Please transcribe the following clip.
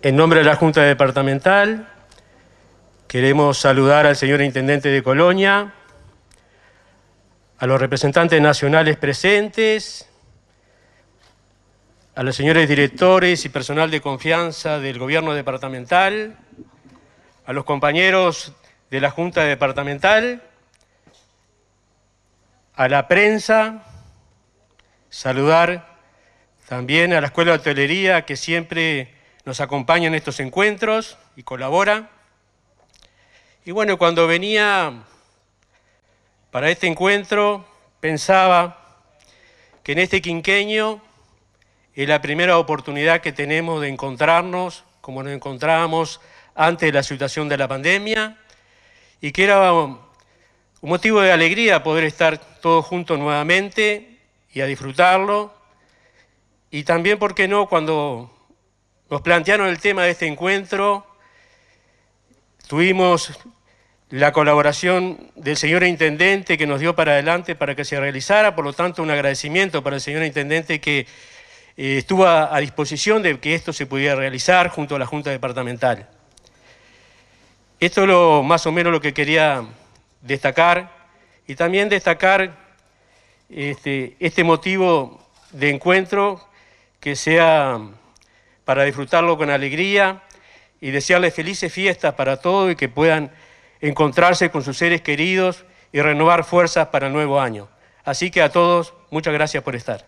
En nombre de la Junta Departamental, queremos saludar al señor Intendente de Colonia, a los representantes nacionales presentes, a los señores directores y personal de confianza del Gobierno Departamental, a los compañeros de la Junta Departamental, a la prensa, saludar también a la Escuela de Hotelería que siempre nos acompaña en estos encuentros y colabora. Y bueno, cuando venía para este encuentro pensaba que en este quinqueño es la primera oportunidad que tenemos de encontrarnos como nos encontrábamos antes de la situación de la pandemia y que era un motivo de alegría poder estar todos juntos nuevamente y a disfrutarlo. Y también, ¿por qué no?, cuando nos plantearon el tema de este encuentro, tuvimos la colaboración del señor Intendente que nos dio para adelante para que se realizara, por lo tanto un agradecimiento para el señor Intendente que eh, estuvo a, disposición de que esto se pudiera realizar junto a la Junta Departamental. Esto es lo, más o menos lo que quería destacar y también destacar este, este motivo de encuentro que sea para disfrutarlo con alegría y desearles felices fiestas para todos y que puedan encontrarse con sus seres queridos y renovar fuerzas para el nuevo año. Así que a todos, muchas gracias por estar.